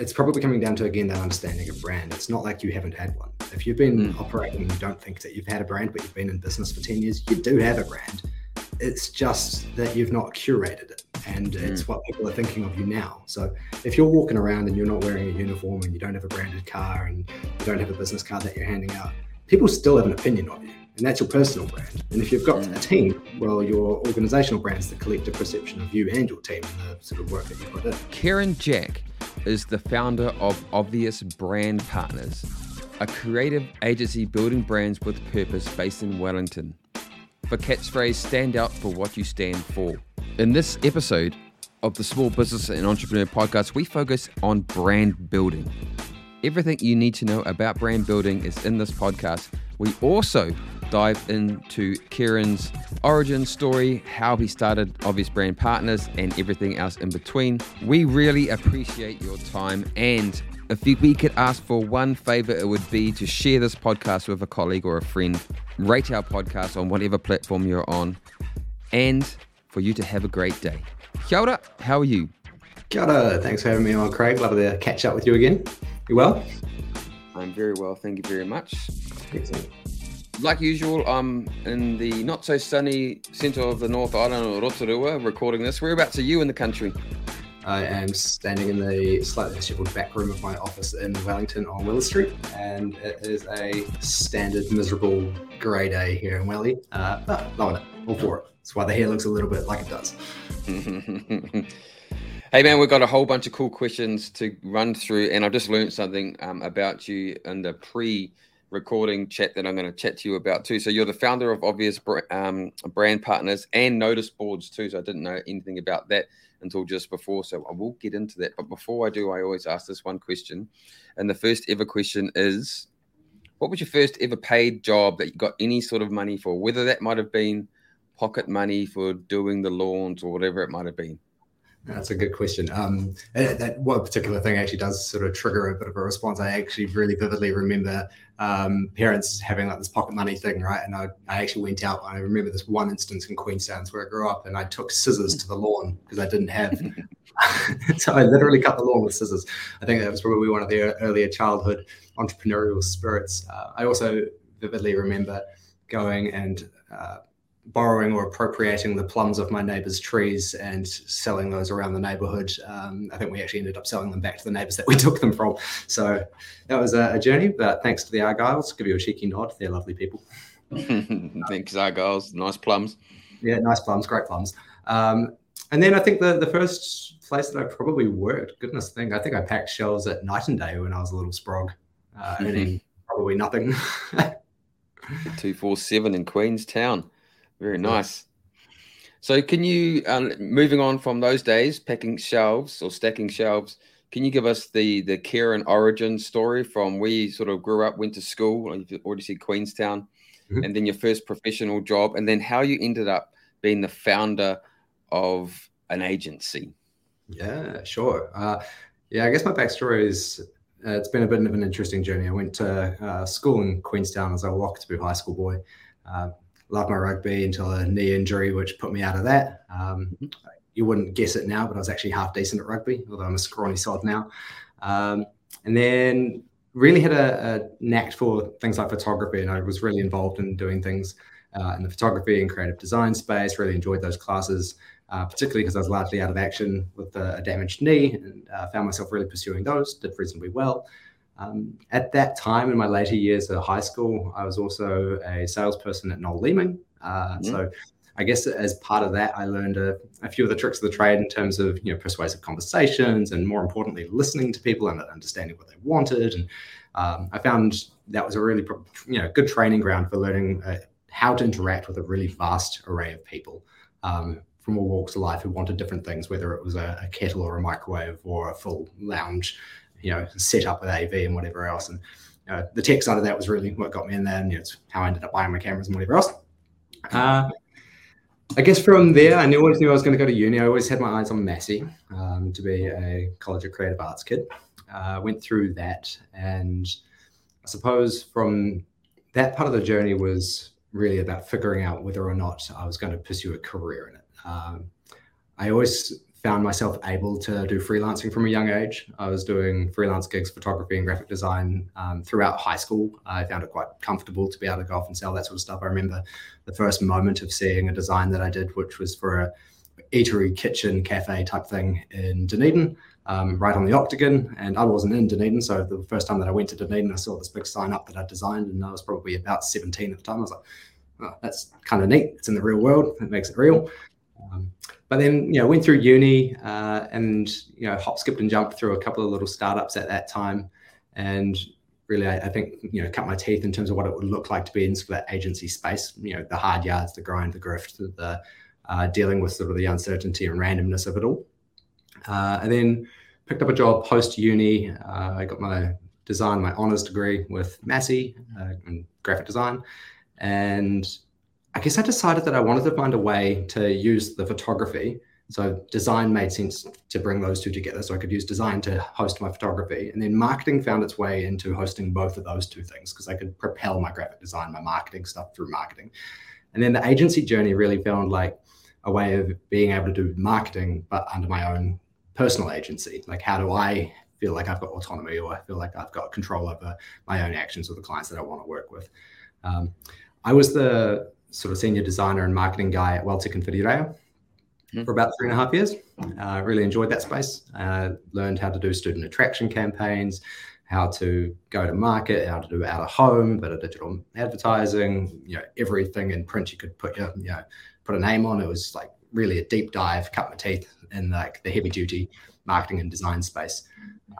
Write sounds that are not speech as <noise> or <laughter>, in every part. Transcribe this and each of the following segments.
it's probably coming down to again that understanding of brand. It's not like you haven't had one. If you've been mm. operating and you don't think that you've had a brand, but you've been in business for 10 years, you do have a brand. It's just that you've not curated it and mm. it's what people are thinking of you now. So if you're walking around and you're not wearing a uniform and you don't have a branded car and you don't have a business card that you're handing out, people still have an opinion of you. And that's your personal brand. And if you've got a team, well, your organizational brand is the collective perception of you and your team and the sort of work that you put in. Ciaran Jack is the founder of Obvious Brand Partners, a creative agency building brands with purpose based in Wellington. For catchphrase, stand out for what you stand for. In this episode of the Small Business and Entrepreneur Podcast, we focus on brand building. Everything you need to know about brand building is in this podcast. We also dive into Ciaran's origin story, how he started Obvious Brand Partners, and everything else in between. We really appreciate your time. And if we could ask for one favor, it would be to share this podcast with a colleague or a friend, rate our podcast on whatever platform you're on, and for you to have a great day. Kia ora, how are you? Kia ora. Thanks for having me on, Craig. Love to catch up with you again. You well? I'm very well, thank you very much. Excellent like usual, I'm in the not so sunny centre of the North Island of Rotorua recording this. Whereabouts are you in the country? I am standing in the slightly disheveled back room of my office in Wellington on Willis Street, and it is a standard miserable grey day here in Welly. Uh, but loving it, all for it. That's why the hair looks a little bit like it does. <laughs> Hey man, we've got a whole bunch of cool questions to run through, and I've just learned something um, about you in the pre recording chat that I'm going to chat to you about too. So you're the founder of Obvious um, Brand Partners and Notice Boards too. So I didn't know anything about that until just before. So I will get into that. But before I do, I always ask this one question, and the first ever question is, what was your first ever paid job that you got any sort of money for? Whether that might have been pocket money for doing the lawns or whatever it might have been. That's a good question. Um, that one particular thing actually does sort of trigger a bit of a response. I actually really vividly remember um, parents having like this pocket money thing, right? And I, I actually went out. I remember this one instance in Queenstown where I grew up, and I took scissors to the lawn because I didn't have. <laughs> so I literally cut the lawn with scissors. I think that was probably one of the earlier childhood entrepreneurial spirits. Uh, I also vividly remember going and uh, borrowing or appropriating the plums of my neighbors' trees and selling those around the neighborhood. Um, I think we actually ended up selling them back to the neighbors that we <laughs> took them from. So that was a, a journey, but thanks to the Argyles, give you a cheeky nod. They're lovely people. <laughs> thanks, Argyles. Nice plums. Yeah, nice plums, great plums. Um, and then I think the, the first place that I probably worked, goodness thing, I think I packed shelves at Night and Day when I was a little sprog, uh, earning <laughs> probably nothing. 247 in Queenstown. Very nice. So, can you, um, moving on from those days, packing shelves or stacking shelves, can you give us the the Ciaran origin story from where you sort of grew up, went to school? You've already said Queenstown, mm-hmm. and then your first professional job, and then how you ended up being the founder of an agency. Yeah, sure. Uh, yeah, I guess my backstory is uh, it's been a bit of an interesting journey. I went to uh, school in Queenstown as a Wakatipu high school boy. Loved my rugby until a knee injury, which put me out of that. Um, you wouldn't guess it now, but I was actually half decent at rugby, although I'm a scrawny sod now. Um, and then really had a, a, knack for things like photography, and I was really involved in doing things uh, in the photography and creative design space. Really enjoyed those classes, uh, particularly because I was largely out of action with a, a damaged knee, and uh, found myself really pursuing those. Did reasonably well. Um, at that time, in my later years at high school, I was also a salesperson at Noel Leeming. Uh, mm-hmm. So I guess as part of that, I learned a, a, few of the tricks of the trade in terms of you know persuasive conversations and more importantly, listening to people and understanding what they wanted. And um, I found that was a really you know good training ground for learning uh, how to interact with a really vast array of people. Um, from all walks of life who wanted different things, whether it was a, a kettle or a microwave or a full lounge you know, set up with AV and whatever else. And uh, the tech side of that was really what got me in there, and you know, it's how I ended up buying my cameras and whatever else. Uh, I guess from there, I knew always knew I was going to go to uni. I always had my eyes on Massey um, to be a College of Creative Arts kid. Uh, went through that, and I suppose from that part of the journey was really about figuring out whether or not I was going to pursue a career in it. Um, I always found myself able to do freelancing from a young age. I was doing freelance gigs, photography and graphic design um, throughout high school. I found it quite comfortable to be able to go off and sell that sort of stuff. I remember the first moment of seeing a design that I did, which was for a eatery, kitchen, cafe type thing in Dunedin, um, right on the Octagon. And I wasn't in Dunedin, so the first time that I went to Dunedin, I saw this big sign up that I designed, and I was probably about 17 at the time. I was like, oh, that's kind of neat. It's in the real world. It makes it real. Um, but then, you know, went through uni uh, and, you know, hop, skipped and jumped through a couple of little startups at that time. And really, I, I, think, you know, cut my teeth in terms of what it would look like to be in sort of that agency space, you know, the hard yards, the grind, the grift, the uh, dealing with sort of the uncertainty and randomness of it all. Uh, and then picked up a job post uni. Uh, I got my design, my honors degree with Massey uh, in graphic design. And I guess I decided that I wanted to find a way to use the photography. So design made sense to bring those two together. So I could use design to host my photography. And then marketing found its way into hosting both of those two things because I could propel my graphic design, my marketing stuff through marketing. And then the agency journey really found like a way of being able to do marketing, but under my own personal agency. Like, how do I feel like I've got autonomy or I feel like I've got control over my own actions with the clients that I want to work with? Um, I was the sort of senior designer and marketing guy at and Whitireia mm-hmm. for about three and a half years. Uh, really enjoyed that space. Uh, learned how to do student attraction campaigns, how to go to market, how to do out of home, of digital advertising, you know, everything in print you could put your, you know, put a name on. It was like really a deep dive, cut my teeth in like the heavy duty marketing and design space.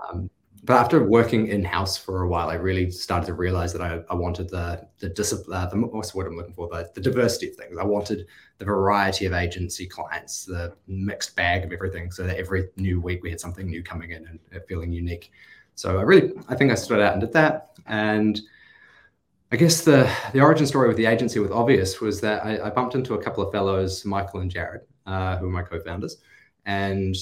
Um, but after working in house for a while, I really started to realize that I, I wanted the the discipline. Uh, the, what's the word I'm looking for? The, the diversity of things. I wanted the variety of agency clients, the mixed bag of everything, so that every new week we had something new coming in and feeling unique. So I really, I think I stood out and did that. And I guess the the origin story with the agency with Obvious was that I, I bumped into a couple of fellows, Michael and Jared, uh, who are my co-founders, and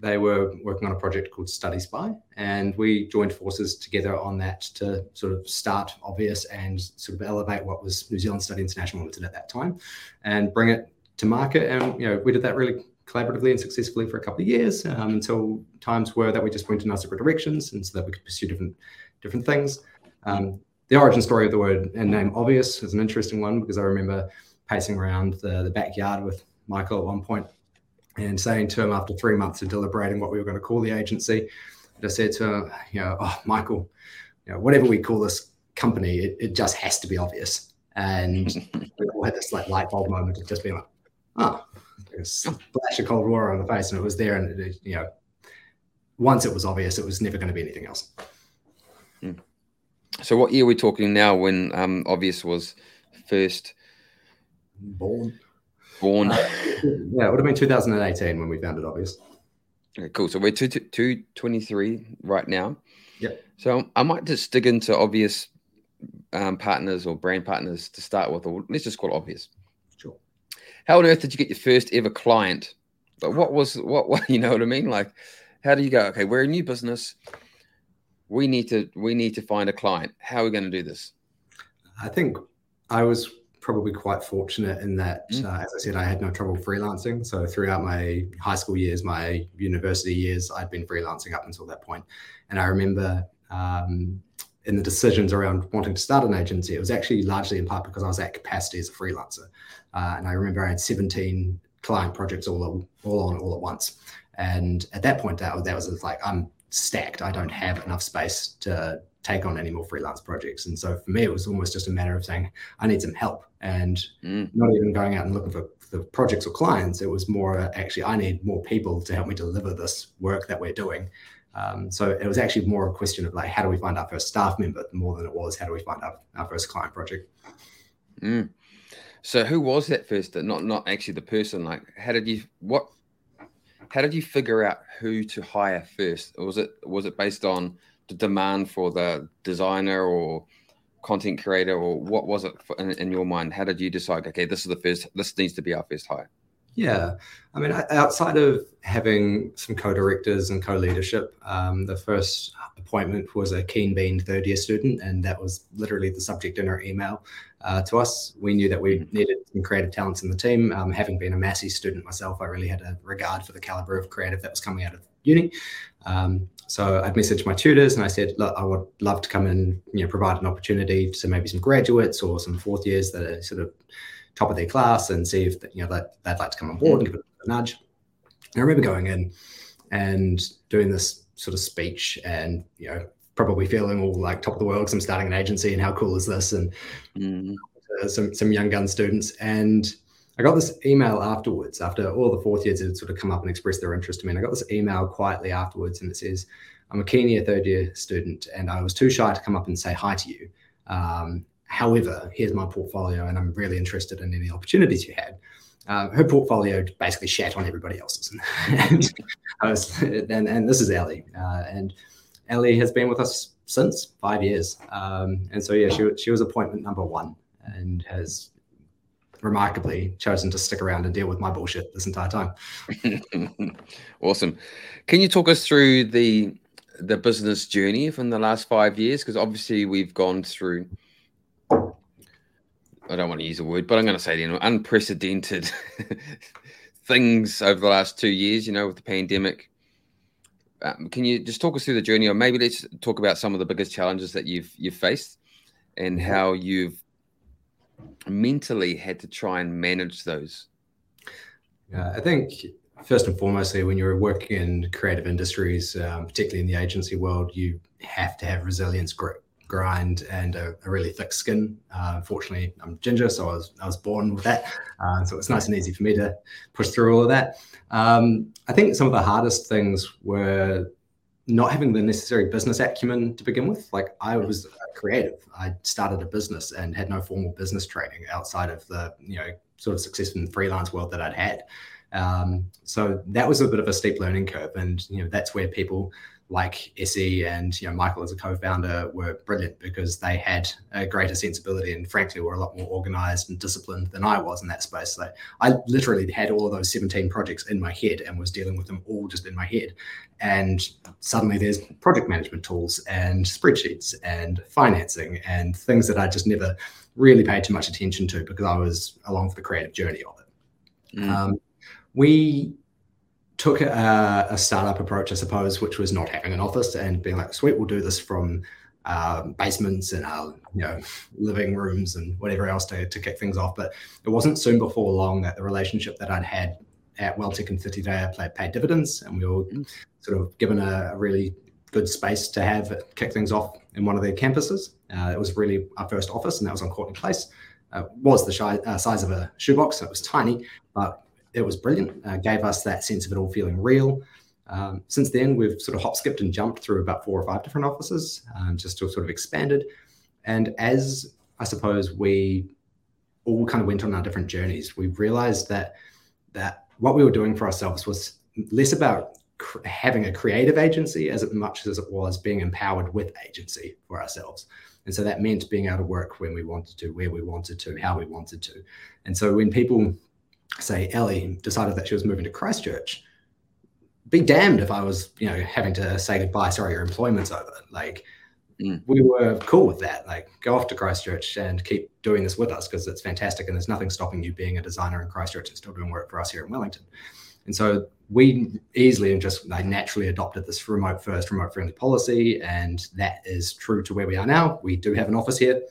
they were working on a project called Study Spy, and we joined forces together on that to sort of start Obvious and sort of elevate what was New Zealand Study International Limited at that time, and bring it to market. And you know, we did that really collaboratively and successfully for a couple of years um, until times were that we just went in our separate directions, and so that we could pursue different different things. Um, the origin story of the word and name Obvious is an interesting one because I remember pacing around the, the backyard with Michael at one point and saying to him after three months of deliberating what we were going to call the agency, I said to him, you know, oh, Michael, you know, whatever we call this company, it, it just has to be obvious. And <laughs> we all had this like light bulb moment of just being like, oh, flash of cold water on the face, and it was there. And it, you know, once it was obvious, it was never going to be anything else. Hmm. So, what year are we talking now? When um, obvious was first born? Born. yeah, it would have been 2018 when we found it, Obvious. Okay, cool. So we're two, two, 223 right now. Yeah. So I might just dig into obvious um, partners or brand partners to start with, or let's just call it obvious. Sure. How on earth did you get your first ever client? But what was what? What <laughs> you know what I mean? Like, how do you go? Okay, we're a new business. We need to we need to find a client. How are we going to do this? I think I was probably quite fortunate in that, mm. uh, as I said, I had no trouble freelancing. So throughout my high school years, my university years, I'd been freelancing up until that point. And I remember um, in the decisions around wanting to start an agency, it was actually largely in part because I was at capacity as a freelancer. Uh, and I remember I had 17 client projects all, all on all at once. And at that point, that, that was like, I'm stacked. I don't have enough space to take on any more freelance projects. And so for me, it was almost just a matter of saying, I need some help and mm. not even going out and looking for the projects or clients. It was more uh, actually, I need more people to help me deliver this work that we're doing. Um, so it was actually more a question of like, how do we find our first staff member more than it was, how do we find our, our first client project? Mm. So who was that first? Not not actually the person. Like, how did you what? How did you figure out who to hire first? Or was it was it based on the demand for the designer or content creator or what was it for, in, in, your mind how did you decide okay this is the first this needs to be our first hire Yeah, I mean, outside of having some co-directors and co-leadership, um, the first appointment was a keen bean third year student, and that was literally the subject in our email uh, to us. We knew that we mm-hmm. needed some creative talents in the team. Um, having been a Massey student myself, I really had a regard for the caliber of creative that was coming out of uni. Um, so I'd messaged my tutors and I said, look, I would love to come and you know provide an opportunity to maybe some graduates or some fourth years that are sort of top of their class and see if you know that they'd like to come on board and give it a nudge. And I remember going in and doing this sort of speech and you know probably feeling all like top of the world because I'm starting an agency and how cool is this and mm. uh, some some young gun students and I got this email afterwards after all the fourth years had sort of come up and expressed their interest in me. And I got this email quietly afterwards and it says, I'm a keen year third year student and I was too shy to come up and say hi to you. Um, However, here's my portfolio, and I'm really interested in any opportunities you had. Uh, her portfolio basically shat on everybody else's. <laughs> and, was, and, and, this is Ellie. Uh, and Ellie has been with us since five years. Um, and so, yeah, she, she was appointment number one and has remarkably chosen to stick around and deal with my bullshit this entire time. <laughs> awesome. Can you talk us through the the business journey from the last five years? Because obviously we've gone through I don't want to use a word, but I'm going to say it, you know, unprecedented <laughs> things over the last two years, you know, with the pandemic. Um, can you just talk us through the journey, or maybe let's talk about some of the biggest challenges that you've you've faced, and mm-hmm. how you've mentally had to try and manage those? Yeah, I think first and foremostly, when you're working in creative industries, um, particularly in the agency world, you have to have resilience grit grind and a, a really thick skin. Uh, I'm ginger, so I was I was born with that. Uh, so it's nice and easy for me to push through all of that. Um, I think some of the hardest things were not having the necessary business acumen to begin with. Like I was creative. I started a business and had no formal business training outside of the you know sort of success in the freelance world that I'd had. Um, so that was a bit of a steep learning curve, and you know that's where people like Essie and you know Michael as a co-founder were brilliant because they had a greater sensibility and frankly were a lot more organized and disciplined than I was in that space. So I literally had all of those 17 projects in my head and was dealing with them all just in my head. And suddenly there's project management tools and spreadsheets and financing and things that I just never really paid too much attention to because I was along for the creative journey of it. Mm. Um, we took a, a, startup approach, I suppose, which was not having an office and being like, sweet, we'll do this from uh, basements and our you know living rooms and whatever else to, to kick things off. But it wasn't soon before long that the relationship that I'd had at WelTec and Whitireia paid, paid dividends, and we were sort of given a, a, really good space to have kick things off in one of their campuses. Uh, it was really our first office, and that was on Courtenay Place. Uh, was the shy, uh, size of a shoebox, so it was tiny, but it was brilliant. Uh, gave us that sense of it all feeling real. Um, since then, we've sort of hop, skipped, and jumped through about four or five different offices, um, just to sort of expanded. And as I suppose we all kind of went on our different journeys, we realized that that what we were doing for ourselves was less about cr- having a creative agency as much as it was being empowered with agency for ourselves. And so that meant being able to work when we wanted to, where we wanted to, how we wanted to. And so when people say Ellie decided that she was moving to Christchurch, be damned if I was, you know, having to say goodbye, sorry, your employment's over. Like mm. we were cool with that. Like go off to Christchurch and keep doing this with us because it's fantastic and there's nothing stopping you being a designer in Christchurch and still doing work for us here in Wellington. And so we easily and just like naturally adopted this remote first, remote friendly policy. And that is true to where we are now. We do have an office here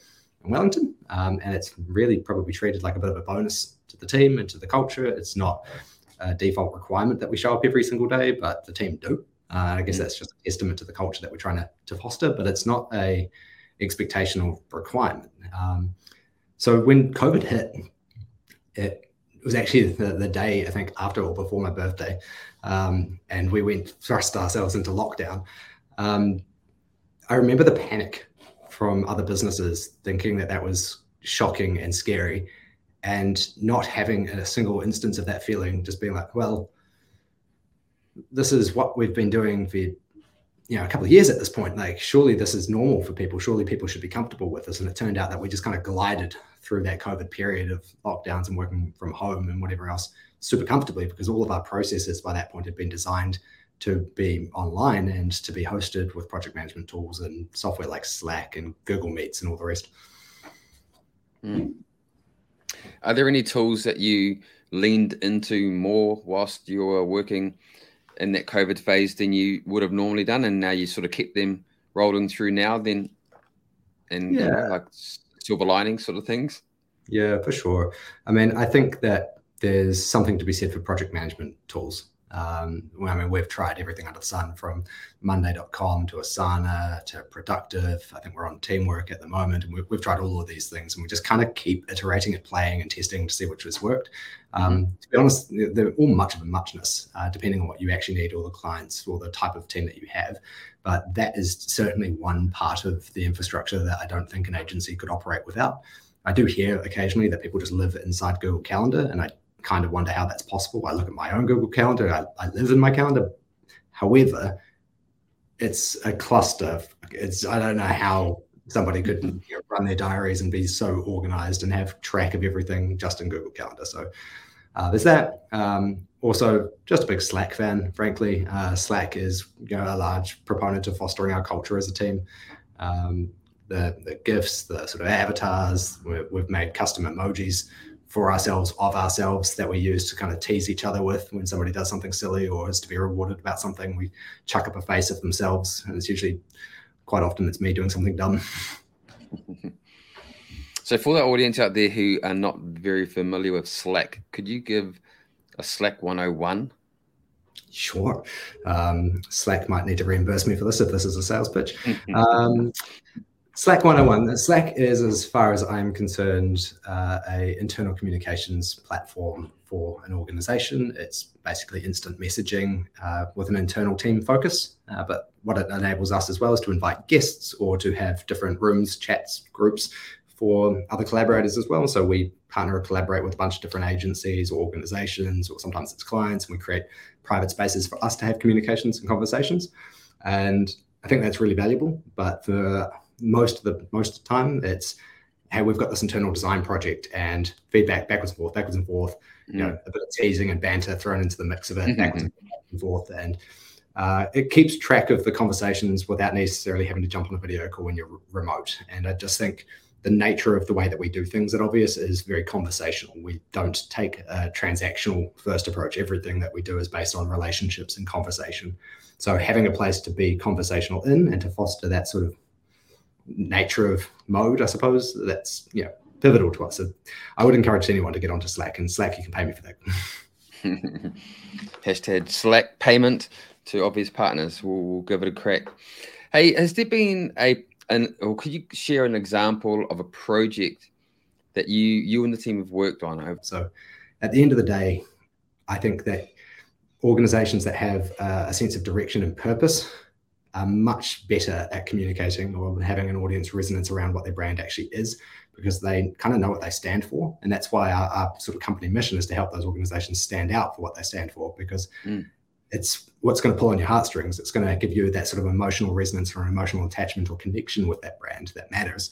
in Wellington. Um, and it's really probably treated like a bit of a bonus to the team and to the culture. It's not a default requirement that we show up every single day, but the team do. Uh, I guess mm. that's just a testament to the culture that we're trying to, to foster, but it's not a expectational requirement. Um, so when COVID hit, it was actually the, the, day I think after or before my birthday, um, and we went thrust ourselves into lockdown. Um, I remember the panic from other businesses thinking that that was shocking and scary. And not having a single instance of that feeling, just being like, well, this is what we've been doing for you know a couple of years at this point. Like surely this is normal for people. Surely people should be comfortable with this. And it turned out that we just kind of glided through that covid period of lockdowns and working from home and whatever else super comfortably because all of our processes by that point had been designed to be online and to be hosted with project management tools and software like slack and google meets and all the rest mm. are there any tools that you leaned into more whilst you were working in that COVID phase than you would have normally done, and now you sort of kept them rolling through now, then, and yeah. you know, like silver lining sort of things. Yeah, for sure. I mean, I think that there's something to be said for project management tools. Um, I mean, we've tried everything under the sun from Monday.com to Asana to Productive. I think we're on Teamwork at the moment, and we've, we've tried all of these things, and we just kind of keep iterating and playing and testing to see which has worked. Um, mm-hmm. to be honest, they're all much of a muchness, uh, depending on what you actually need, or the clients, or the type of team that you have. But that is certainly one part of the infrastructure that I don't think an agency could operate without. I do hear occasionally that people just live inside Google Calendar, and I kind of wonder how that's possible. I look at my own Google Calendar, I, I live in my calendar. However, it's a cluster. It's I don't know how somebody could you know, run their diaries and be so organized and have track of everything just in Google Calendar. So uh, there's that. Um, also, just a big Slack fan, frankly. Uh, Slack is you know, a large proponent of fostering our culture as a team. Um, the, the GIFs, the sort of avatars, we've made custom emojis for ourselves of ourselves that we use to kind of tease each other with when somebody does something silly or is to be rewarded about something we chuck up a face of themselves and it's usually quite often it's me doing something dumb so for the audience out there who are not very familiar with slack could you give a slack 101 Sure. Um, Slack might need to reimburse me for this if this is a sales pitch. <laughs> um, Slack 101. Slack is, as far as I'm concerned, uh, a internal communications platform for an organization. It's basically instant messaging uh, with an internal team focus. Uh, but what it enables us as well is to invite guests or to have different rooms, chats, groups for other collaborators as well. So we partner or collaborate with a bunch of different agencies or organizations, or sometimes it's clients, and we create private spaces for us to have communications and conversations. And I think that's really valuable. But for most of the most of the time it's hey we've got this internal design project and feedback backwards and forth backwards and forth mm. you know mm. a bit of teasing and banter thrown into the mix of it mm-hmm. backwards and forth and uh, it keeps track of the conversations without necessarily having to jump on a video call when you're remote and i just think the nature of the way that we do things at obvious is very conversational we don't take a transactional first approach everything that we do is based on relationships and conversation so having a place to be conversational in and to foster that sort of nature of mode, I suppose, that's you know pivotal to us. So I would encourage anyone to get onto Slack, and Slack you can pay me for that. <laughs> Hashtag Slack payment to obvious partners. We'll, we'll, give it a crack. Hey, has there been a an or could you share an example of a project that you you and the team have worked on? So, at the end of the day, I think that organizations that have uh, a sense of direction and purpose are much better at communicating or having an audience resonance around what their brand actually is because they kind of know what they stand for. And that's why our, our sort of company mission is to help those organizations stand out for what they stand for because mm. it's what's going to pull on your heartstrings. It's going to give you that sort of emotional resonance or emotional attachment or connection with that brand that matters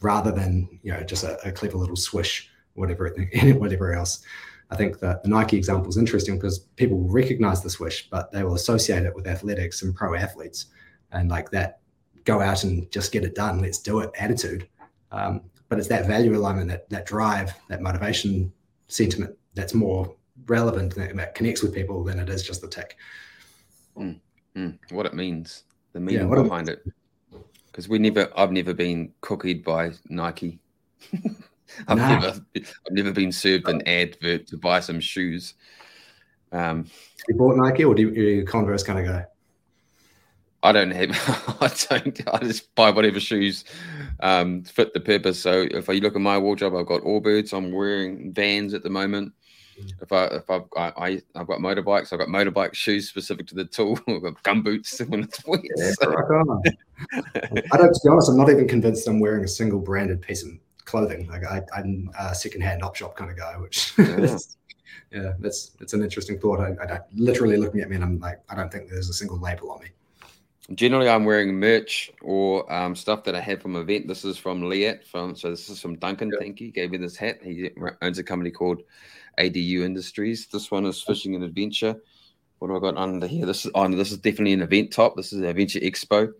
rather than, you know, just a, a clever little swish, whatever, <laughs> whatever else. I think that the Nike example is interesting because people will recognize the swish, but they will associate it with athletics and pro athletes and like that go out and just get it done, let's do it attitude. Um, but it's that value alignment, that that drive, that motivation sentiment that's more relevant that, that connects with people than it is just the tick. Mm, mm, what it means, the meaning yeah, behind it. Because we never, I've never been cookied by Nike. <laughs> I've nah. never, I've never been served an advert to buy some shoes. Um, you bought Nike, or do you, Converse kind of guy? I don't have. <laughs> I don't. I just buy whatever shoes um, fit the purpose. So if you look at my wardrobe, I've got all Allbirds. I'm wearing Vans at the moment. If I if I've I, I have got motorbikes, I've got motorbike shoes specific to the tool. <laughs> I've got gum boots when it's wet. Yeah, so. I don't. To be honest, I'm not even convinced I'm wearing a single branded piece of clothing. Like I, am a secondhand op shop kind of guy, which. <laughs> Yeah. yeah, that's it's an interesting thought. I, I, literally looking at me and I'm like, I don't think there's a single label on me. Generally, I'm wearing merch or um, stuff that I had from an event. This is from Liat. From so this is from Duncan. Yeah. Thank you. Gave me this hat. He owns a company called ADU Industries. This one is Fishing and Adventure. What do I got under here? This is on. Oh, this is definitely an event top. This is the Adventure Expo.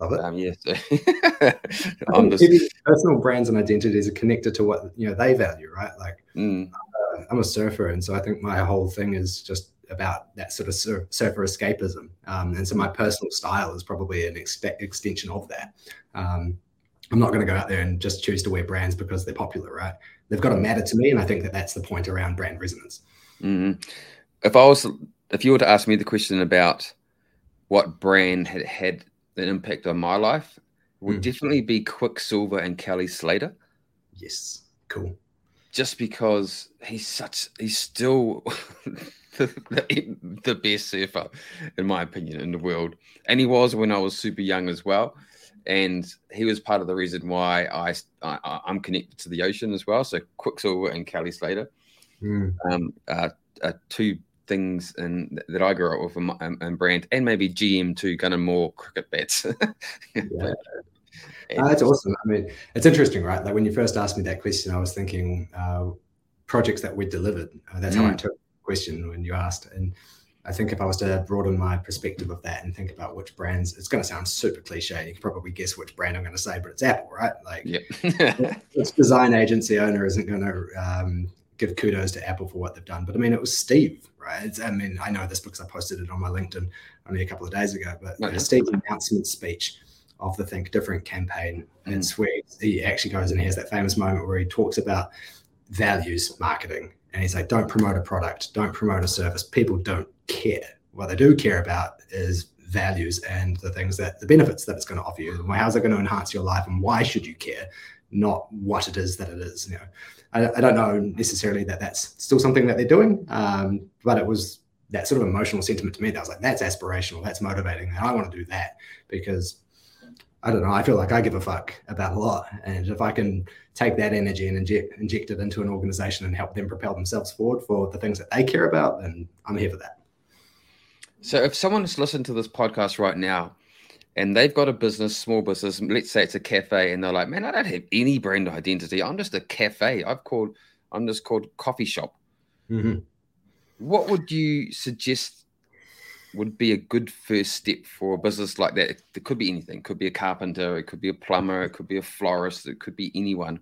Love it. Um, yeah. So <laughs> just... personal brands and identities are connected to what you know they value, right? Like mm. uh, I'm a surfer, and so I think my whole thing is just about that sort of sur- surfer escapism. Um, and so my personal style is probably an ex- extension of that. Um, I'm not going to go out there and just choose to wear brands because they're popular, right? They've got to matter to me, and I think that that's the point around brand resonance. Mm-hmm. If I was, if you were to ask me the question about what brand had had an impact on my life, would mm. definitely be Quiksilver and Kelly Slater. Yes, cool. Just because he's such, he's still <laughs> the, the best surfer, in my opinion, in the world. And he was when I was super young as well. And he was part of the reason why I, I am connected to the ocean as well. So Quiksilver and Kelly Slater, mm. um, are two things in, that I grew up with and, and brand, and maybe GM too, kind of more cricket bats. <laughs> yeah. that's awesome. I mean, it's interesting, right? Like when you first asked me that question, I was thinking uh, projects that we delivered. Uh, that's mm. how I took the question when you asked. And I think if I was to broaden my perspective of that and think about which brands, it's going to sound super cliche. You can probably guess which brand I'm going to say, but it's Apple, right? Like, yeah. <laughs> its design agency owner isn't going to um, give kudos to Apple for what they've done. But I mean, it was Steve, right? It's, I mean, I know this because I posted it on my LinkedIn only a couple of days ago, but okay. Steve's announcement speech of the Think Different campaign, mm. it's where he actually goes and he has that famous moment where he talks about values marketing and he's like, don't promote a product, don't promote a service. People don't care. What they do care about is values and the things that the benefits that it's going to offer you. How's it going to enhance your life and why should you care? Not what it is that it is. You know, I, I don't know necessarily that that's still something that they're doing, um, but it was that sort of emotional sentiment to me that was like, that's aspirational, that's motivating, and I want to do that because I don't know. I feel like I give a fuck about a lot, and if I can take that energy and inject inject it into an organization and help them propel themselves forward for the things that they care about, then I'm here for that. So, if someone's listening to this podcast right now, and they've got a business, small business, let's say it's a cafe, and they're like, "Man, I don't have any brand identity. I'm just a cafe. I've called, I'm just called coffee shop." Mm-hmm. What would you suggest would be a good first step for a business like that? It could be anything. It could be a carpenter. It could be a plumber. It could be a florist. It could be anyone.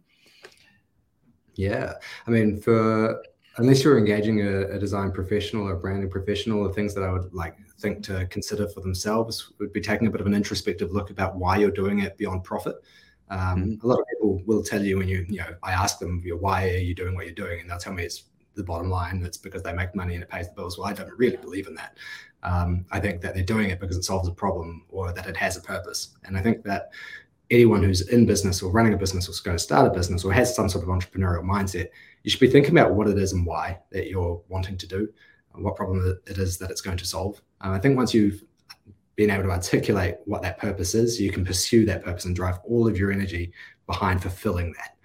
Yeah, I mean, for unless you're engaging a, a design professional or a branding professional, the things that I would like think to consider for themselves would be taking a bit of an introspective look about why you're doing it beyond profit. Um, mm-hmm. A lot of people will tell you when you, you know, I ask them, why are you doing what you're doing? And they'll tell me it's the bottom line. It's because they make money and it pays the bills. Well, I don't really believe in that. Um, I think that they're doing it because it solves a problem or that it has a purpose. And I think that anyone who's in business or running a business or is going to start a business or has some sort of entrepreneurial mindset, you should be thinking about what it is and why that you're wanting to do, what problem it is that it's going to solve. Um, I think once you've been able to articulate what that purpose is, you can pursue that purpose and drive all of your energy behind fulfilling that.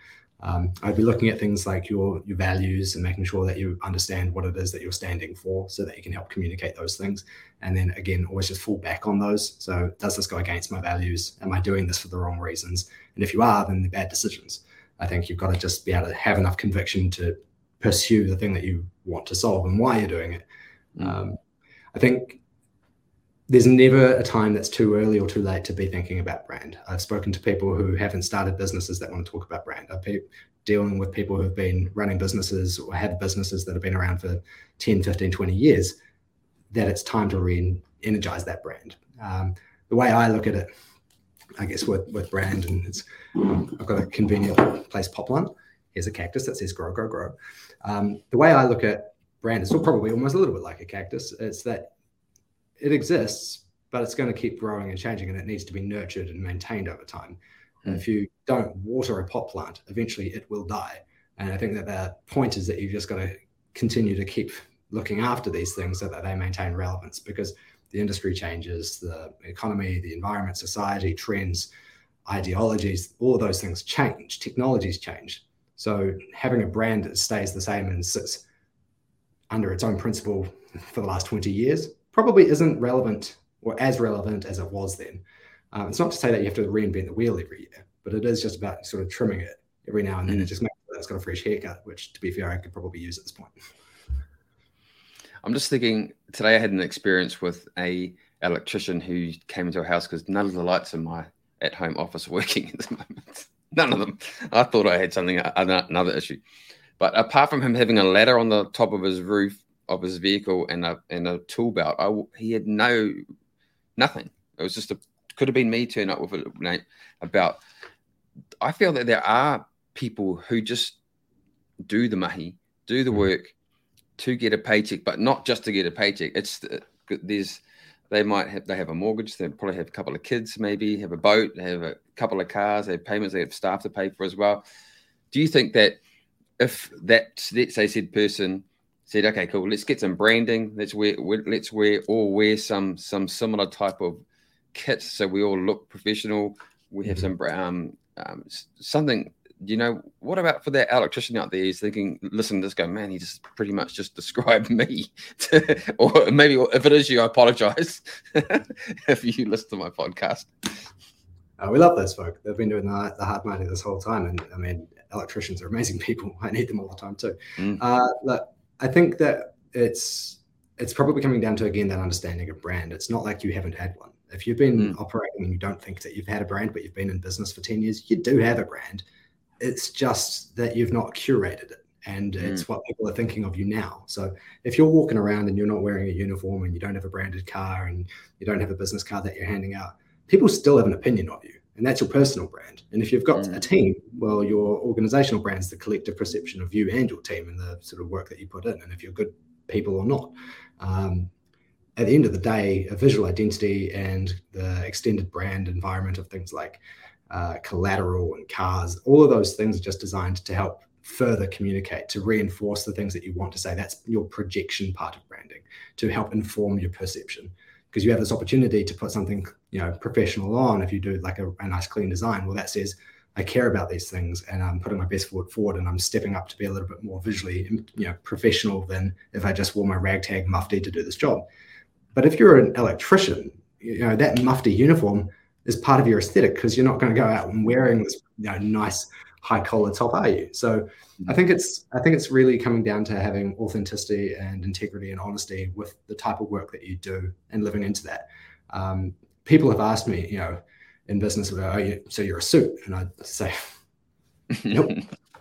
Um, I'd be looking at things like your your values and making sure that you understand what it is that you're standing for, so that you can help communicate those things. And then again, always just fall back on those. So, does this go against my values? Am I doing this for the wrong reasons? And if you are, then they're bad decisions. I think you've got to just be able to have enough conviction to pursue the thing that you want to solve and why you're doing it. Mm. Um, I think there's never a time that's too early or too late to be thinking about brand. I've spoken to people who haven't started businesses that want to talk about brand. I've been dealing with people who've been running businesses or have businesses that have been around for 10, 15, 20 years, that it's time to re energize that brand. Um, the way I look at it, I guess, with, with brand, and it's, I've got a convenient place pop one. Here's a cactus that says grow, grow, grow. Um, the way I look at brand is still probably almost a little bit like a cactus. It's that it exists, but it's going to keep growing and changing, and it needs to be nurtured and maintained over time. And if you don't water a pot plant, eventually it will die. And I think that the point is that you've just got to continue to keep looking after these things so that they maintain relevance because the industry changes, the economy, the environment, society, trends, ideologies, all of those things change, technologies change. So having a brand that stays the same and sits under its own principle for the last 20 years probably isn't relevant or as relevant as it was then. Um, it's not to say that you have to reinvent the wheel every year, but it is just about sort of trimming it every now and then mm. and just make sure that it's got a fresh haircut, which to be fair, I could probably use at this point. I'm just thinking today I had an experience with a electrician who came into a house because none of the lights in my at home office are working at the moment. None of them. I thought I had something another issue, but apart from him having a ladder on the top of his roof of his vehicle and a and a tool belt, I, he had no nothing. It was just a could have been me turn up with a name about. I feel that there are people who just do the mahi, do the mm. work to get a paycheck, but not just to get a paycheck. It's there's they might have they have a mortgage, they probably have a couple of kids, maybe have a boat, they have a couple of cars, they have payments, they have staff to pay for as well. Do you think that if that let's say said person said, okay, cool, let's get some branding, let's wear let's wear or wear some some similar type of kit so we all look professional. We have mm-hmm. some um, um, something you know, what about for that electrician out there? He's thinking, listen this guy, man, he just pretty much just described <laughs> me. To, or maybe if it is you, I apologize <laughs> if you listen to my podcast. Uh, we love those folk. They've been doing the, the hard money this whole time. And I mean, electricians are amazing <laughs> people. I need them all the time too. Mm. Uh, look, I think that it's it's probably coming down to again that understanding of brand. It's not like you haven't had one. If you've been mm. operating and you don't think that you've had a brand, but you've been in business for 10 years, you do have a brand it's just that you've not curated it and mm. it's what people are thinking of you now. So if you're walking around and you're not wearing a uniform and you don't have a branded car and you don't have a business card that you're handing out, people still have an opinion of you. And that's your personal brand. And if you've got mm. a team, well, your organizational brand is the collective perception of you and your team and the sort of work that you put in, and if you're good people or not. Um, at the end of the day, a visual identity and the extended brand environment of things like uh, collateral and cars, all of those things are just designed to help further communicate, to reinforce the things that you want to say. That's your projection part of branding, to help inform your perception. Because you have this opportunity to put something, you know, professional on. If you do like a, a nice clean design, well, that says I care about these things and I'm putting my best foot forward and I'm stepping up to be a little bit more visually, you know, professional than if I just wore my ragtag mufti to do this job. But if you're an electrician, you know, that mufti uniform is part of your aesthetic because you're not going to go out and wearing this you know, nice high collar top, are you? So I think it's I think it's really coming down to having authenticity and integrity and honesty with the type of work that you do and living into that. Um, people have asked me, you know, in business, oh, you, so you're a suit, and I say, <laughs> nope,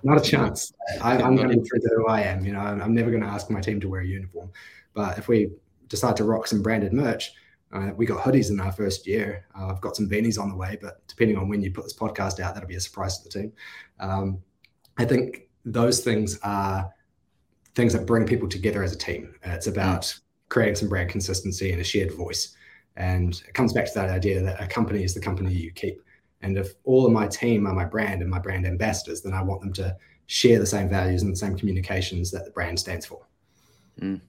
not a chance. <laughs> I, am going to be to who I am. You know, I'm, I'm never going to ask my team to wear a uniform. But if we decide to rock some branded merch, uh, we got hoodies in our first year. Uh, I've got some beanies on the way, but depending on when you put this podcast out, that'll be a surprise to the team. Um, I think those things are things that bring people together as a team. Uh, it's about mm. creating some brand consistency and a shared voice. And it comes back to that idea that a company is the company you keep. And if all of my team are my brand and my brand ambassadors, then I want them to share the same values and the same communications that the brand stands for. Mm.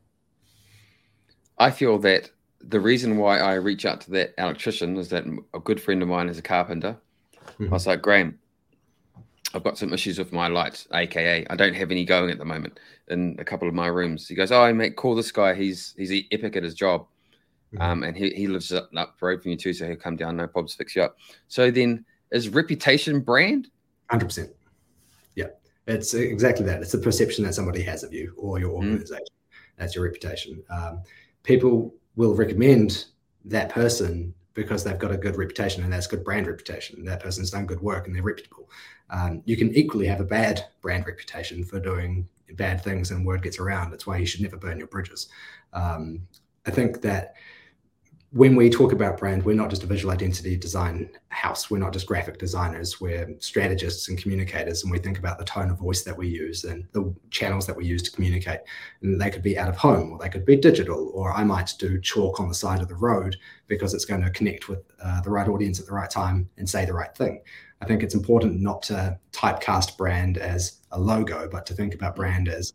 I feel that the reason why I reach out to that electrician is that a good friend of mine is a carpenter. Mm-hmm. I was like, Graham, I've got some issues with my lights, aka I don't have any going at the moment in a couple of my rooms. He goes, Oh, mate, call this guy. He's he's epic at his job. Mm-hmm. Um, and he, he lives up, up road from you too, so he'll come down, no problems, fix you up. So then is reputation brand? Hundred percent. Yeah. It's exactly that. It's the perception that somebody has of you or your mm. organization. Mm. That's your reputation. Um, people will recommend that person because they've got a good reputation and that's good brand reputation. That person's done good work and they're reputable. Um, you can equally have a bad brand reputation for doing bad things and word gets around. That's why you should never burn your bridges. Um, I think that when we talk about brand, we're not just a visual identity design house. We're not just graphic designers. We're strategists and communicators, and we think about the tone of voice that we use and the channels that we use to communicate. And they could be out of home, or they could be digital, or I might do chalk on the side of the road because it's going to connect with uh, the right audience at the right time and say the right thing. I think it's important not to typecast brand as a logo, but to think about brand as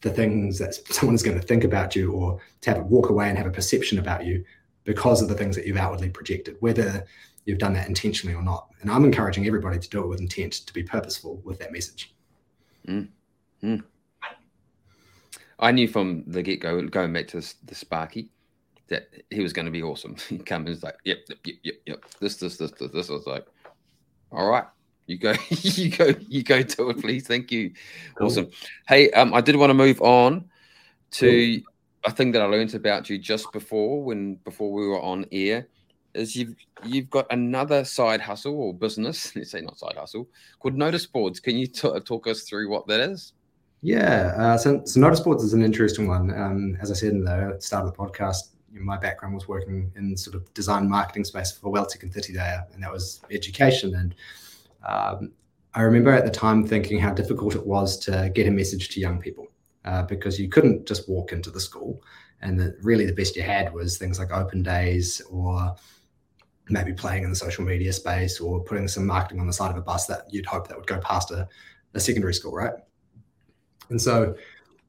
the things that someone is going to think about you or to have it walk away and have a perception about you because of the things that you've outwardly projected, whether you've done that intentionally or not. And I'm encouraging everybody to do it with intent, to be purposeful with that message. Mm. Mm. I knew from the get go, going back to the Sparky, that he was going to be awesome. <laughs> He comes and like, yep, yep, yep, yep, yep. This, this, this, this, this. I was like, all right, you go, <laughs> you go, you go to it, please. Thank you. Awesome. Hey, um, I did want to move on to. A thing that I learned about you just before when before we were on air. Is you've you've got another side hustle or business? <laughs> Let's say not side hustle called Notice Boards. Can you t- talk us through what that is? Yeah, uh, so, so Notice Boards is an interesting one. Um, as I said in the start of the podcast, my background was working in sort of design marketing space for WelTec and Whitireia, and that was education. And um, I remember at the time thinking how difficult it was to get a message to young people uh, because you couldn't just walk into the school. And the, really, the best you had was things like open days or maybe playing in the social media space or putting some marketing on the side of a bus that you'd hope that would go past a, a secondary school, right? And so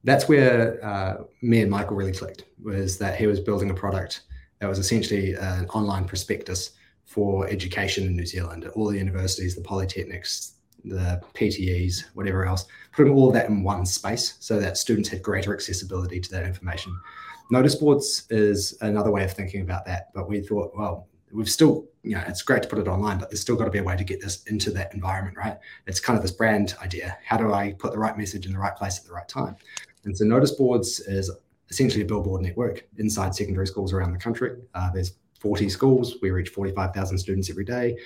that's where uh, me and Michael really clicked was that he was building a product that was essentially an online prospectus for education in New Zealand, at all the universities, the polytechnics, the PTEs, whatever else, putting all of that in one space so that students had greater accessibility to that information. Notice boards is another way of thinking about that, but we thought, well, we've still, you know, it's great to put it online, but there's still got to be a way to get this into that environment, right? It's kind of this brand idea. How do I put the right message in the right place at the right time? And so notice boards is essentially a billboard network inside secondary schools around the country. Uh, there's 40 schools. We reach 45,000 students every day.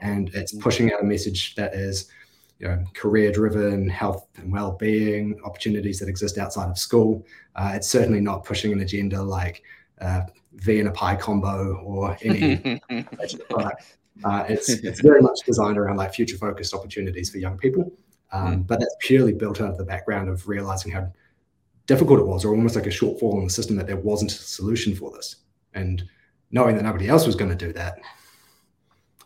And it's mm. pushing out a message that is, you know, career driven, health and well being, opportunities that exist outside of school. Uh, it's certainly not pushing an agenda like uh, V and a pie combo or any <laughs> <laughs> product. Uh, it's, it's very much designed around like future focused opportunities for young people. Um, mm. But that's purely built out of the background of realizing how difficult it was, or almost like a shortfall in the system that there wasn't a solution for this. And knowing that nobody else was going to do that,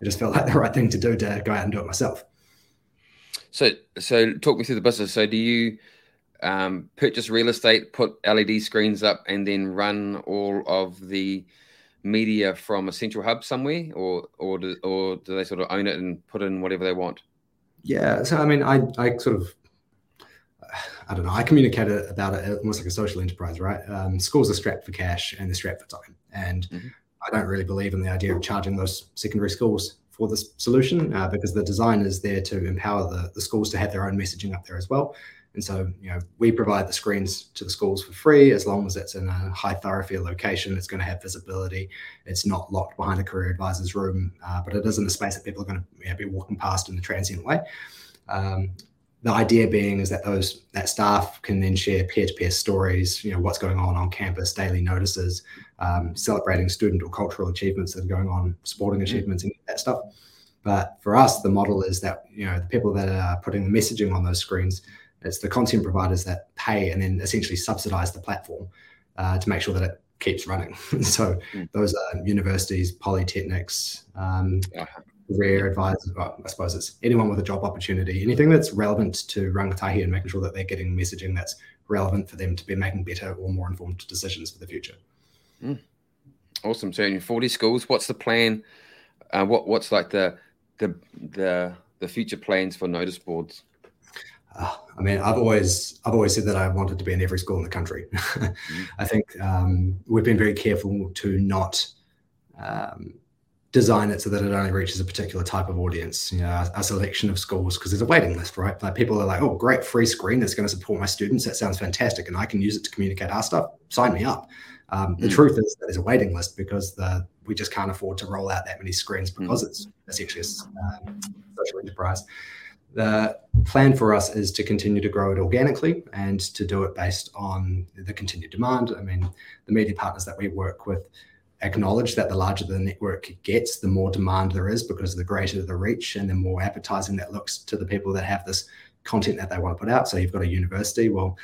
it just felt like the right thing to do to go out and do it myself. So, so talk me through the business. So, do you um, purchase real estate, put LED screens up, and then run all of the media from a central hub somewhere, or or do, or do they sort of own it and put in whatever they want? Yeah, so I mean, I I sort of I don't know. I communicate about it almost like a social enterprise, right? Um, schools are strapped for cash and they're strapped for time, and mm-hmm. I don't really believe in the idea of charging those secondary schools for this solution uh, because the design is there to empower the, the schools to have their own messaging up there as well. And so, you know, we provide the screens to the schools for free as long as it's in a high thoroughfare location. It's going to have visibility. It's not locked behind a career advisor's room, uh, but it is in a space that people are going to you know, be walking past in the transient way. Um, the idea being is that those that staff can then share peer-to-peer stories you know what's going on on campus daily notices um, celebrating student or cultural achievements that are going on sporting mm-hmm. achievements and that stuff but for us the model is that you know the people that are putting the messaging on those screens it's the content providers that pay and then essentially subsidize the platform uh, to make sure that it keeps running <laughs> so mm. those are universities polytechnics um, uh-huh career advisors, well, I suppose it's anyone with a job opportunity, anything that's relevant to rangatahi and making sure that they're getting messaging that's relevant for them to be making better or more informed decisions for the future. Mm. Awesome. So in 40 schools, what's the plan? Uh, what what's like the the the the future plans for notice boards? Uh, I mean, I've always I've always said that I wanted to be in every school in the country. mm. <laughs> I think um, we've been very careful to not um, design it so that it only reaches a particular type of audience, you know, a, a selection of schools, because there's a waiting list, right? Like people are like, oh, great, free screen that's going to support my students. That sounds fantastic. And I can use it to communicate our stuff. Sign me up. Um, the mm. truth is that there's a waiting list because the, we just can't afford to roll out that many screens mm. because mm. it's essentially a um, social enterprise. The plan for us is to continue to grow it organically and to do it based on the continued demand. I mean, the media partners that we work with acknowledge that the larger the network gets, the more demand there is because the greater the reach and the more advertising that looks to the people that have this content that they want to put out. So you've got a university. Well,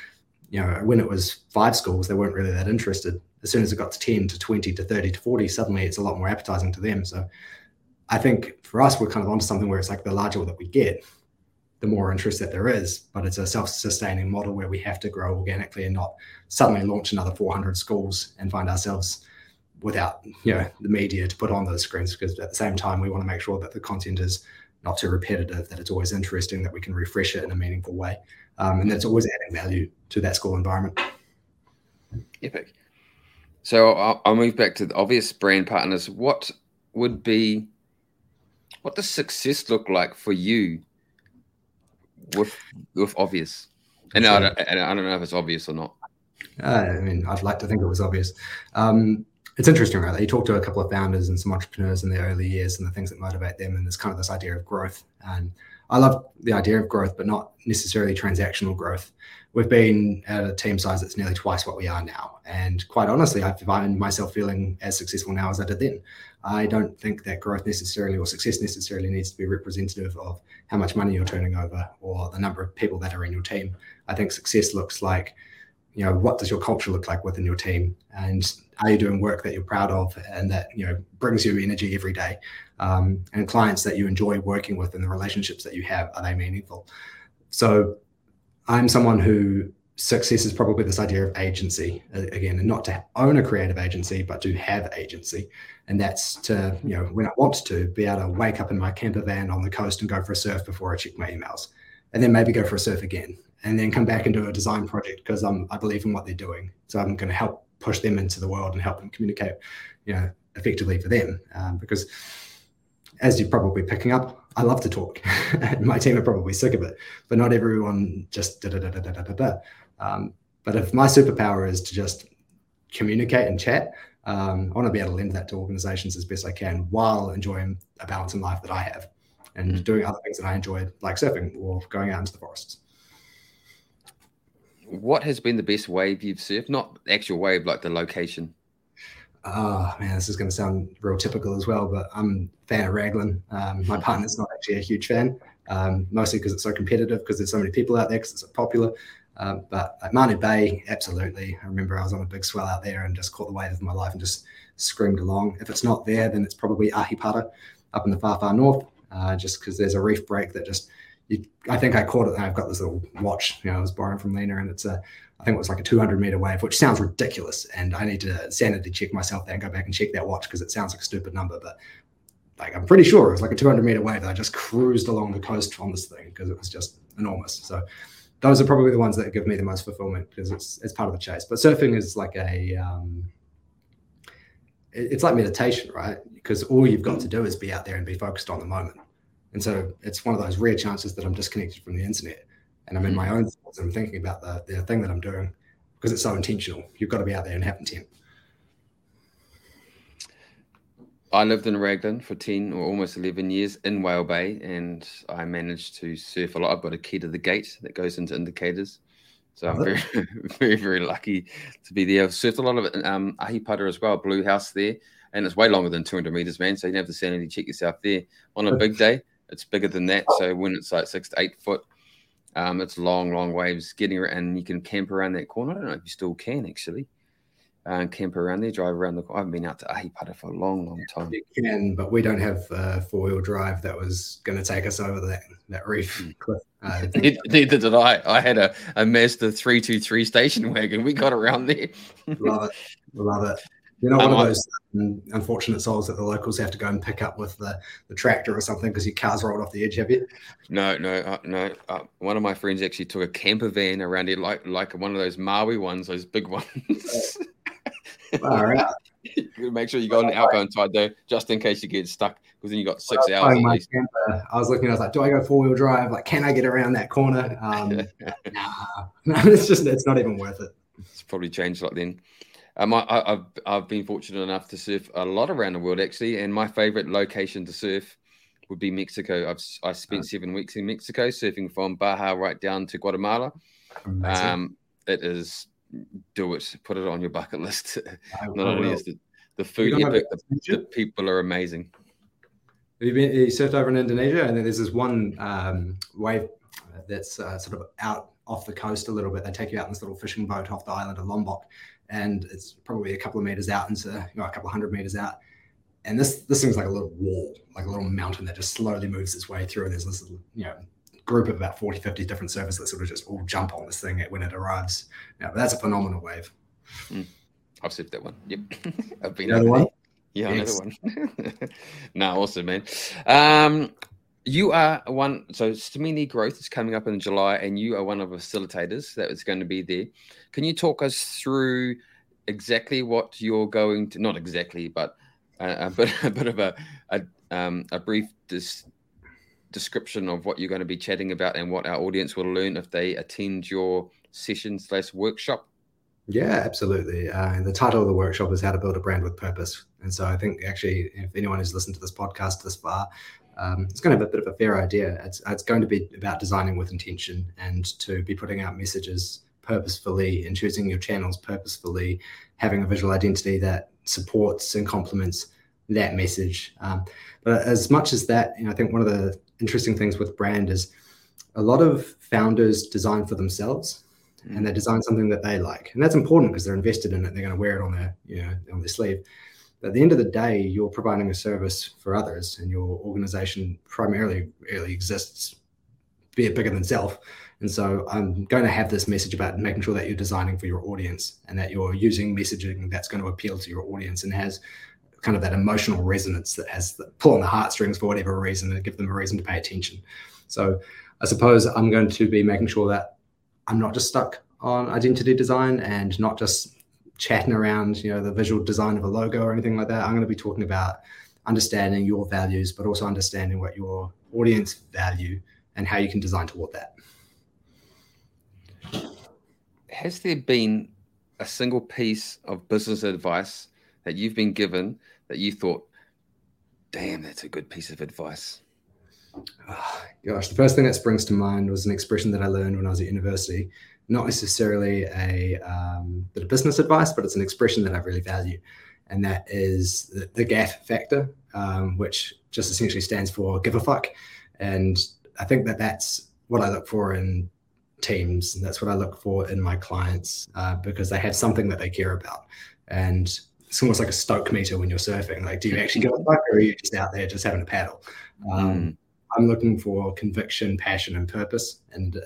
you know, when it was five schools, they weren't really that interested. As soon as it got to 10 to 20 to 30 to 40, suddenly it's a lot more appetizing to them. So I think for us, we're kind of onto something where it's like the larger that we get, the more interest that there is. But it's a self sustaining model where we have to grow organically and not suddenly launch another 400 schools and find ourselves without you know the media to put on those screens because at the same time we want to make sure that the content is not too repetitive that it's always interesting that we can refresh it in a meaningful way um, and that's always adding value to that school environment epic So I'll, I'll move back to the obvious brand partners. What would be, what does success look like for you with with obvious? And, I don't, and I don't know if it's obvious or not. Uh, I mean, I'd like to think it was obvious. Um, it's interesting, right? You talk to a couple of founders and some entrepreneurs in their early years and the things that motivate them, and there's kind of this idea of growth. And I love the idea of growth, but not necessarily transactional growth. We've been at a team size that's nearly twice what we are now. And quite honestly, I find myself feeling as successful now as I did then. I don't think that growth necessarily or success necessarily needs to be representative of how much money you're turning over or the number of people that are in your team. I think success looks like, you know, what does your culture look like within your team? And are you doing work that you're proud of and that, you know, brings you energy every day? Um, and clients that you enjoy working with and the relationships that you have, are they meaningful? So I'm someone who success is probably this idea of agency again, and not to own a creative agency, but to have agency. And that's to, you know, when I want to be able to wake up in my camper van on the coast and go for a surf before I check my emails, and then maybe go for a surf again, and then come back and do a design project because I'm I believe in what they're doing. So I'm going to help push them into the world and help them communicate, you know, effectively for them. Um, because as you're probably picking up, I love to talk. <laughs> my team are probably sick of it, but not everyone just da da da da da da da. Um, but if my superpower is to just communicate and chat, um, I want to be able to lend that to organizations as best I can while enjoying a balance in life that I have and mm doing other things that I enjoy, like surfing or going out into the forests. What has been the best wave you've surfed? Not actual wave, like the location. Oh man, this is going to sound real typical as well, but I'm a fan of Raglan. Um, my <laughs> partner's not actually a huge fan, um, mostly because it's so competitive, because there's so many people out there, because it's so popular. Um, but at Manu Bay, absolutely. I remember I was on a big swell out there and just caught the wave of my life and just screamed along. If it's not there, then it's probably Ahipara up in the far, far north, uh, just because there's a reef break that just, you, I think I caught it. I've got this little watch, you know, I was borrowing from Lena, and it's a, I think it was like a 200 meter wave, which sounds ridiculous. And I need to sanity check myself there and go back and check that watch because it sounds like a stupid number. But like, I'm pretty sure it was like a 200 meter wave that I just cruised along the coast on this thing because it was just enormous. So those are probably the ones that give me the most fulfillment because it's it's part of the chase. But surfing is like a um, it, it's like meditation, right? Because all you've got to do is be out there and be focused on the moment. And so it's one of those rare chances that I'm disconnected from the internet and I'm in my own thoughts and I'm thinking about the, the thing that I'm doing because it's so intentional. You've got to be out there and have intent. I lived in Raglan for 10 or almost 11 years in Whale Bay, and I managed to surf a lot. I've got a key to the gate that goes into indicators. So I'm very, <laughs> very, very lucky to be there. I've surfed a lot of um, Ahipara as well, Blue House there. And it's way longer than 200 meters, man. So you have to sanity check yourself there. On a big day, it's bigger than that. So when it's like six to eight foot, um, it's long, long waves getting and you can camp around that corner. I don't know if you still can actually uh, camp around there, drive around the. Corner. I haven't been out to Ahipara for a long, long time. You can, but we don't have uh, four wheel drive that was going to take us over that that reef hmm. <laughs> cliff. Uh, <laughs> Neither did I. I had a, a Mazda three two three station wagon. We got around there. love it, <laughs> love it. You're not um, one of those um, unfortunate souls that the locals have to go and pick up with the, the tractor or something because your car's rolled off the edge, have you? No, no, uh, no. Uh, one of my friends actually took a camper van around here, like like one of those Maui ones, those big ones. <laughs> All right. <laughs> Make sure you go on the outbound side there, just in case you get stuck, because then you got six I hours. My camper, I was looking, I was like, do I go four wheel drive? Like, can I get around that corner? Um, <laughs> nah, no, it's just, it's not even worth it. It's probably changed like then. Um, I, have I've been fortunate enough to surf a lot around the world actually, and my favorite location to surf would be Mexico. I've I spent seven weeks in Mexico surfing from Baja right down to Guatemala. Um, it is do it, put it on your bucket list. <laughs> Not only is the, the food epic, the, the, people are amazing. Have you been you surfed over in Indonesia? And then there's this one um, wave that's uh, sort of out off the coast a little bit. They take you out in this little fishing boat off the island of Lombok, and it's probably a couple of meters out into you know, a couple of hundred meters out. And this this thing's like a little wall, like a little mountain that just slowly moves its way through. And there's this you know group of about 40, 50 different surfers that sort of just all jump on this thing when it arrives. Yeah, that's a phenomenal wave. Mm. I've surfed that one. Yep. <laughs> I've been another one. Yeah, yes. another one. <laughs> no, awesome, man. Um, you are one. So Stamini Growth is coming up in July, and you are one of the facilitators that is going to be there. Can you talk us through exactly what you're going to, not exactly, but a, a <laughs> bit, a bit of a, a, um, a brief dis, description of what you're going to be chatting about and what our audience will learn if they attend your session slash workshop? Yeah, absolutely. Uh, the title of the workshop is How to Build a Brand with Purpose. And so I think actually, if anyone who's listened to this podcast this far, um, it's going to have a bit of a fair idea. It's, it's going to be about designing with intention and to be putting out messages purposefully and choosing your channels purposefully, having a visual identity that supports and complements that message. Um, but as much as that, you know, I think one of the interesting things with brand is a lot of founders design for themselves mm. and they design something that they like. And that's important because they're invested in it. They're going to wear it on their, you know, on their sleeve. At the end of the day, you're providing a service for others and your organization primarily really exists, be it bigger than self. And so I'm going to have this message about making sure that you're designing for your audience and that you're using messaging that's going to appeal to your audience and has kind of that emotional resonance that has the pull on the heartstrings for whatever reason and give them a reason to pay attention. So I suppose I'm going to be making sure that I'm not just stuck on identity design and not just chatting around, you know, the visual design of a logo or anything like that. I'm going to be talking about understanding your values, but also understanding what your audience value and how you can design toward that. Has there been a single piece of business advice that you've been given that you thought, damn, that's a good piece of advice? Oh, gosh, the first thing that springs to mind was an expression that I learned when I was at university. Not necessarily a um, bit of business advice, but it's an expression that I really value, and that is the, the GAF factor, um, which just essentially stands for give a fuck. And I think that that's what I look for in teams. And that's what I look for in my clients uh, because they have something that they care about. And it's almost like a stoke meter when you're surfing. Like, do you actually go fuck or are you just out there just having a paddle? Um, mm. I'm looking for conviction, passion, and purpose. And uh,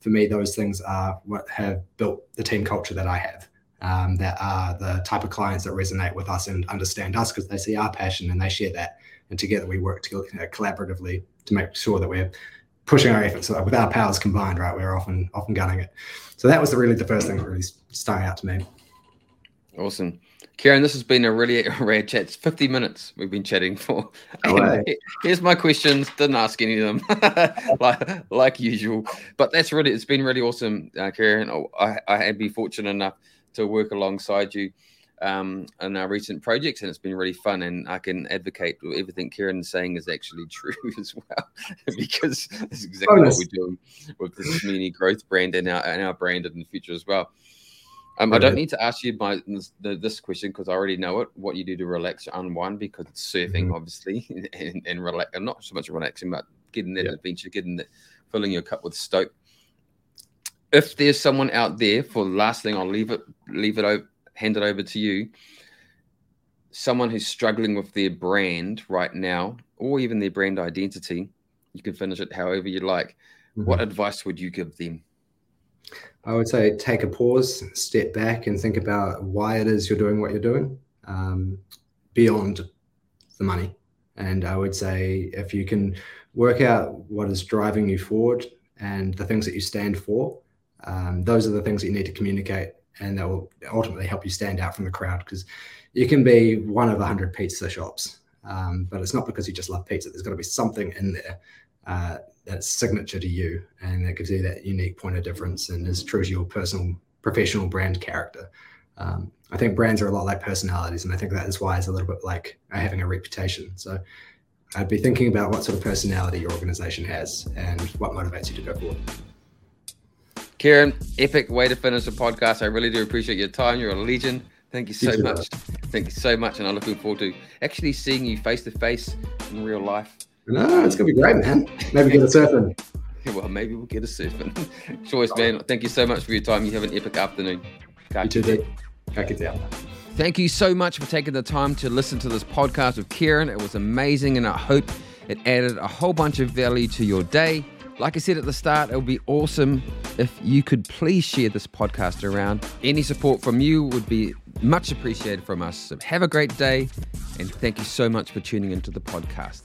for me, those things are what have built the team culture that I have. Um, that are the type of clients that resonate with us and understand us because they see our passion and they share that. And together we work together you know, collaboratively to make sure that we're pushing our efforts. So with our powers combined, right, we're often often gunning it. So that was really the first thing that really stuck out to me. Awesome. Ciaran, this has been a really <laughs> rare chat. It's 50 minutes we've been chatting for. <laughs> here's my questions. Didn't ask any of them, <laughs> like, like usual. But that's really, it's been really awesome, uh, Ciaran. Oh, I, I had been fortunate enough to work alongside you um, in our recent projects, and it's been really fun. And I can advocate everything Ciaran's saying is actually true as well, because that's exactly what we're doing with this community growth brand and our, and our brand in the future as well. Um, I don't need to ask you my this, the, this question because I already know it. What you do to relax or unwind because it's surfing, mm-hmm. obviously, <laughs> and, and relax. And not so much relaxing, but getting that adventure, getting that, filling your cup with stoke. If there's someone out there, for the last thing, I'll leave it, leave it, over, hand it over to you. Someone who's struggling with their brand right now, or even their brand identity, you can finish it however you like. Mm-hmm. What advice would you give them? I would say take a pause, step back, and think about why it is you're doing what you're doing um, beyond the money. And I would say if you can work out what is driving you forward and the things that you stand for, um, those are the things that you need to communicate, and that will ultimately help you stand out from the crowd. Because you can be one of a hundred pizza shops, um, but it's not because you just love pizza. There's got to be something in there uh, that's signature to you and that gives you that unique point of difference and is true to your personal professional brand character. Um, i think brands are a lot like personalities and i think that is why it's a little bit like having a reputation. So i'd be thinking about what sort of personality your organization has and what motivates you to go forward. Ciaran epic way to finish the podcast. I really do appreciate your time. You're a legend. Thank you so you much. Thank you so much. And I'm looking forward to actually seeing you face to face in real life no, it's gonna be great, man. Maybe get a surfing. <laughs> well, maybe we'll get a surfing. <laughs> Choice, man. Thank you so much for your time. You have an epic afternoon. Catch you too, Catch you Thank you so much for taking the time to listen to this podcast with Ciaran. It was amazing, and I hope it added a whole bunch of value to your day. Like I said at the start, it would be awesome if you could please share this podcast around. Any support from you would be much appreciated from us. So have a great day, and thank you so much for tuning into the podcast.